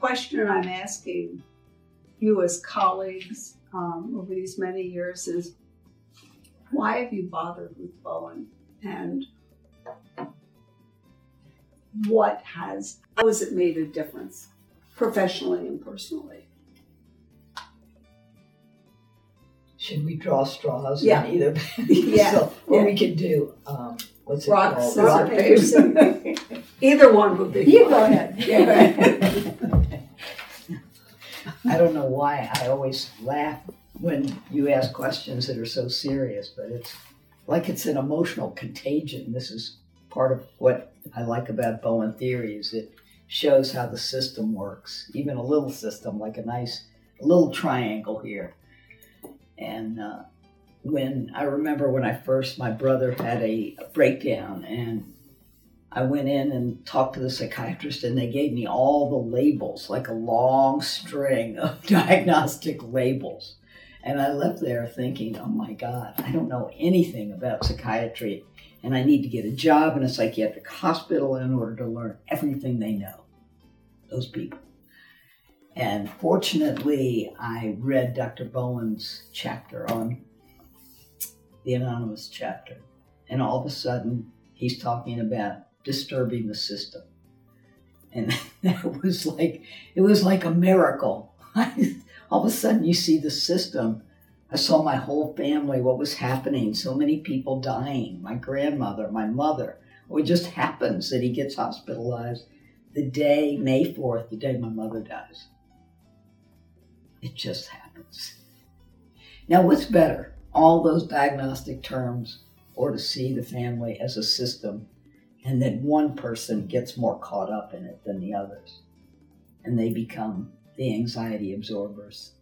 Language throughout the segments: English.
question I'm asking you as colleagues um, over these many years is why have you bothered with Bowen and what has how has it made a difference professionally and personally? Should we draw straws? Yeah. on either. Yeah. so, or Yeah. we could do um, what's it Rock, called? scissors, Rock, paper. Either one would be. You fine. go ahead. Yeah. I don't know why I always laugh when you ask questions that are so serious, but it's like it's an emotional contagion. This is part of what I like about Bowen theory is it shows how the system works, even a little system like a nice little triangle here. And uh, when I remember when I first, my brother had a, a breakdown and I went in and talked to the psychiatrist, and they gave me all the labels, like a long string of diagnostic labels. And I left there thinking, oh my God, I don't know anything about psychiatry, and I need to get a job in a psychiatric hospital in order to learn everything they know, those people. And fortunately, I read Dr. Bowen's chapter on the anonymous chapter, and all of a sudden, he's talking about disturbing the system. And that was like, it was like a miracle. All of a sudden, you see the system. I saw my whole family, what was happening, so many people dying, my grandmother, my mother. It just happens that he gets hospitalized the day, May 4th, the day my mother dies. It just happens. Now, what's better, all those diagnostic terms, or to see the family as a system and that one person gets more caught up in it than the others. And they become the anxiety absorbers.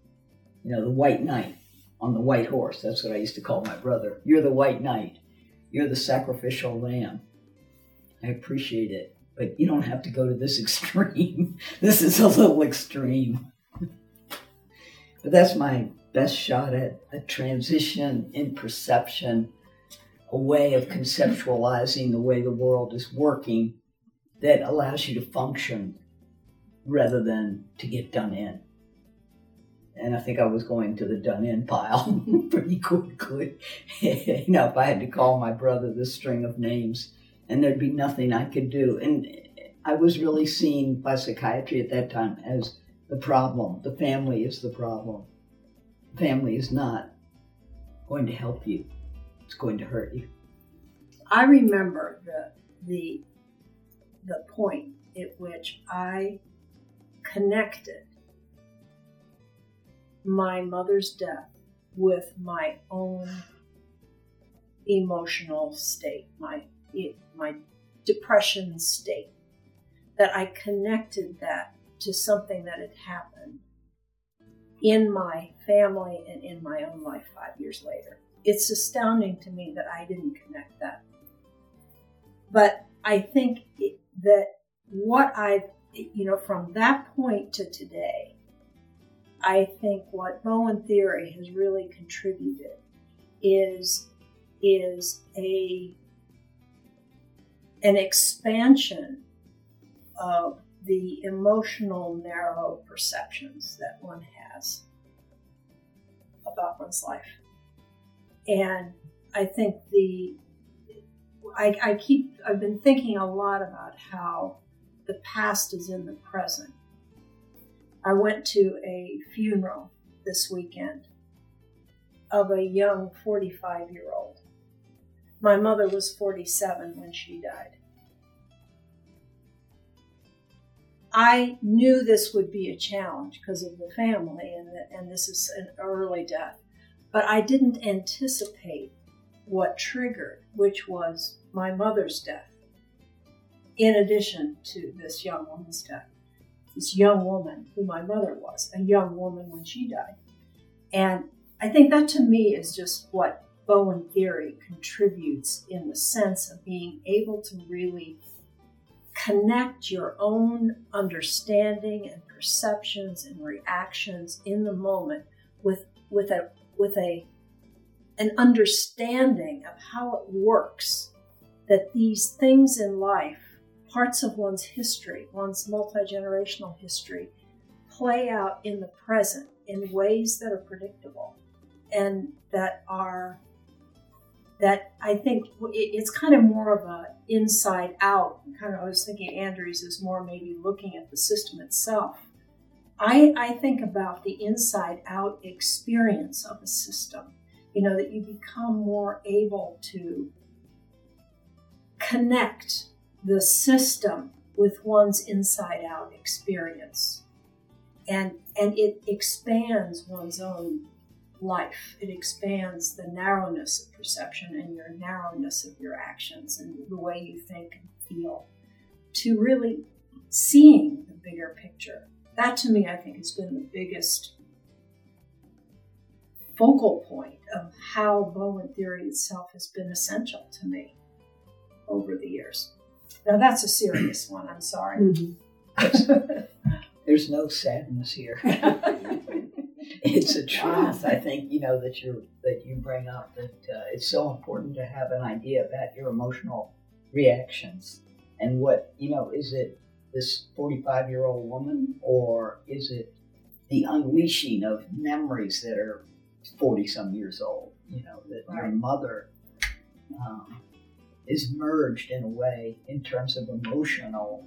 You know, the white knight on the white horse. That's what I used to call my brother. You're the white knight. You're the sacrificial lamb. I appreciate it, but you don't have to go to this extreme. this is a little extreme. but that's my best shot at a transition in perception a way of conceptualizing the way the world is working that allows you to function rather than to get done in. And I think I was going to the done in pile pretty quickly. you know, if I had to call my brother this string of names and there'd be nothing I could do. And I was really seen by psychiatry at that time as the problem. The family is the problem. family is not going to help you it's going to hurt you. I remember the the the point at which I connected my mother's death with my own emotional state, my my depression state. That I connected that to something that had happened in my family and in my own life five years later it's astounding to me that I didn't connect that. But I think it, that what I've, you know, from that point to today, I think what Bowen theory has really contributed is is a an expansion of the emotional narrow perceptions that one has about one's life and I think the I, I, keep I've been thinking a lot about how the past is in the present. I went to a funeral this weekend of a young 45 year old. My mother was 47 when she died. I knew this would be a challenge because of the family, and, the, and this is an early death. But I didn't anticipate what triggered, which was my mother's death, in addition to this young woman's death. This young woman, who my mother was, a young woman when she died. And I think that to me is just what Bowen theory contributes in the sense of being able to really connect your own understanding and perceptions and reactions in the moment with, with a with a an understanding of how it works that these things in life parts of one's history one's multi-generational history play out in the present in ways that are predictable and that are that I think it's kind of more of a inside out kind of. I was thinking Andrews is more maybe looking at the system itself. I, I think about the inside out experience of a system. You know that you become more able to connect the system with one's inside out experience and and it expands one's own life it expands the narrowness of perception and your narrowness of your actions and the way you think and feel to really seeing the bigger picture that to me i think has been the biggest focal point of how bowen theory itself has been essential to me over the years now that's a serious one. I'm sorry. Mm-hmm. There's no sadness here. it's a truth. I think you know that you that you bring up that uh, it's so important to have an idea about your emotional reactions and what you know. Is it this 45 year old woman or is it the unleashing of memories that are 40 some years old? You know that right. your mother. Um, is merged in a way in terms of emotional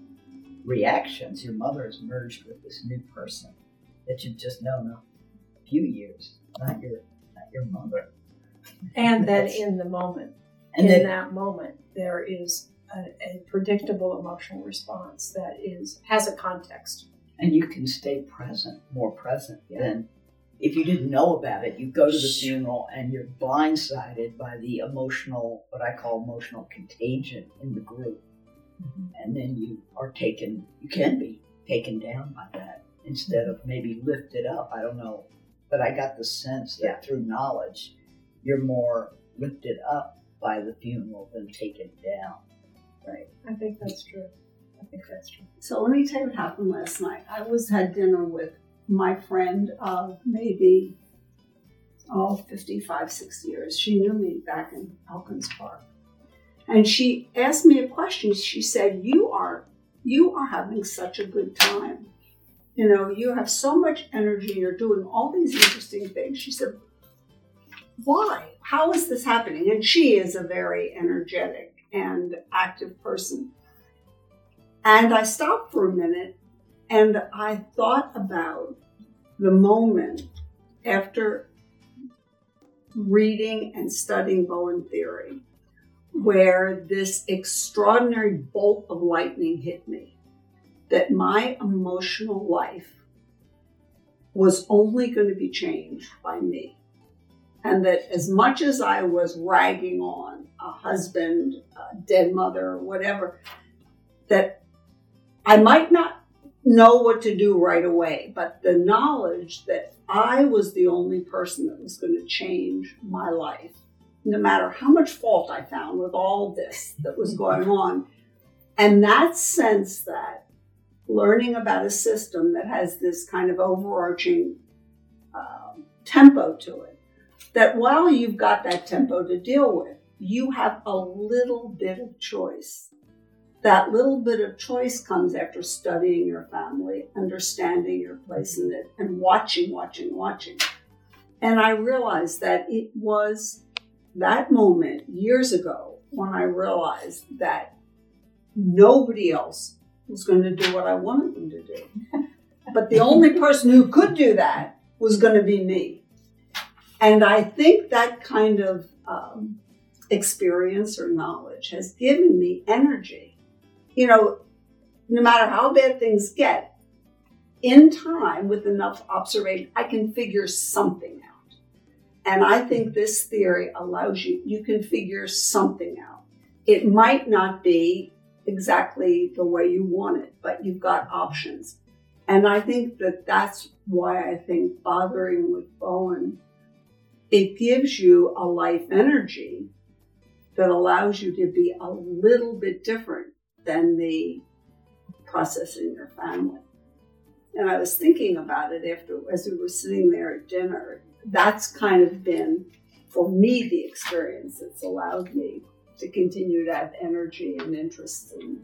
reactions. Your mother is merged with this new person that you've just known a few years, not your not your mother. And then in the moment, and in then, that moment, there is a, a, predictable emotional response that is has a context. And you can stay present, more present yeah. than if you didn't know about it, you go to the funeral and you're blindsided by the emotional, what I call emotional contagion in the group. Mm-hmm. And then you are taken, you can be taken down by that instead of maybe lifted up. I don't know. But I got the sense that yeah. through knowledge, you're more lifted up by the funeral than taken down. Right. I think that's true. I think that's true. So let me tell you what happened last night. I was had dinner with my friend of maybe oh 55 60 years she knew me back in elkins park and she asked me a question she said you are you are having such a good time you know you have so much energy you're doing all these interesting things she said why how is this happening and she is a very energetic and active person and i stopped for a minute and I thought about the moment after reading and studying Bowen theory where this extraordinary bolt of lightning hit me that my emotional life was only going to be changed by me. And that as much as I was ragging on a husband, a dead mother, whatever, that I might not know what to do right away, but the knowledge that I was the only person that was going to change my life, no matter how much fault I found with all this that was going on. And that sense that learning about a system that has this kind of overarching um, tempo to it, that while you've got that tempo to deal with, you have a little bit of choice that little bit of choice comes after studying your family, understanding your place in it, and watching, watching, watching. And I realized that it was that moment years ago when I realized that nobody else was going to do what I wanted them to do. but the only person who could do that was going to be me. And I think that kind of um, experience or knowledge has given me energy you know, no matter how bad things get, in time with enough observation, I can figure something out. And I think this theory allows you, you can figure something out. It might not be exactly the way you want it, but you've got options. And I think that that's why I think bothering with Bowen, it gives you a life energy that allows you to be a little bit different than the process in your family. And I was thinking about it after, as we were sitting there at dinner. That's kind of been, for me, the experience that's allowed me to continue to have energy and interest in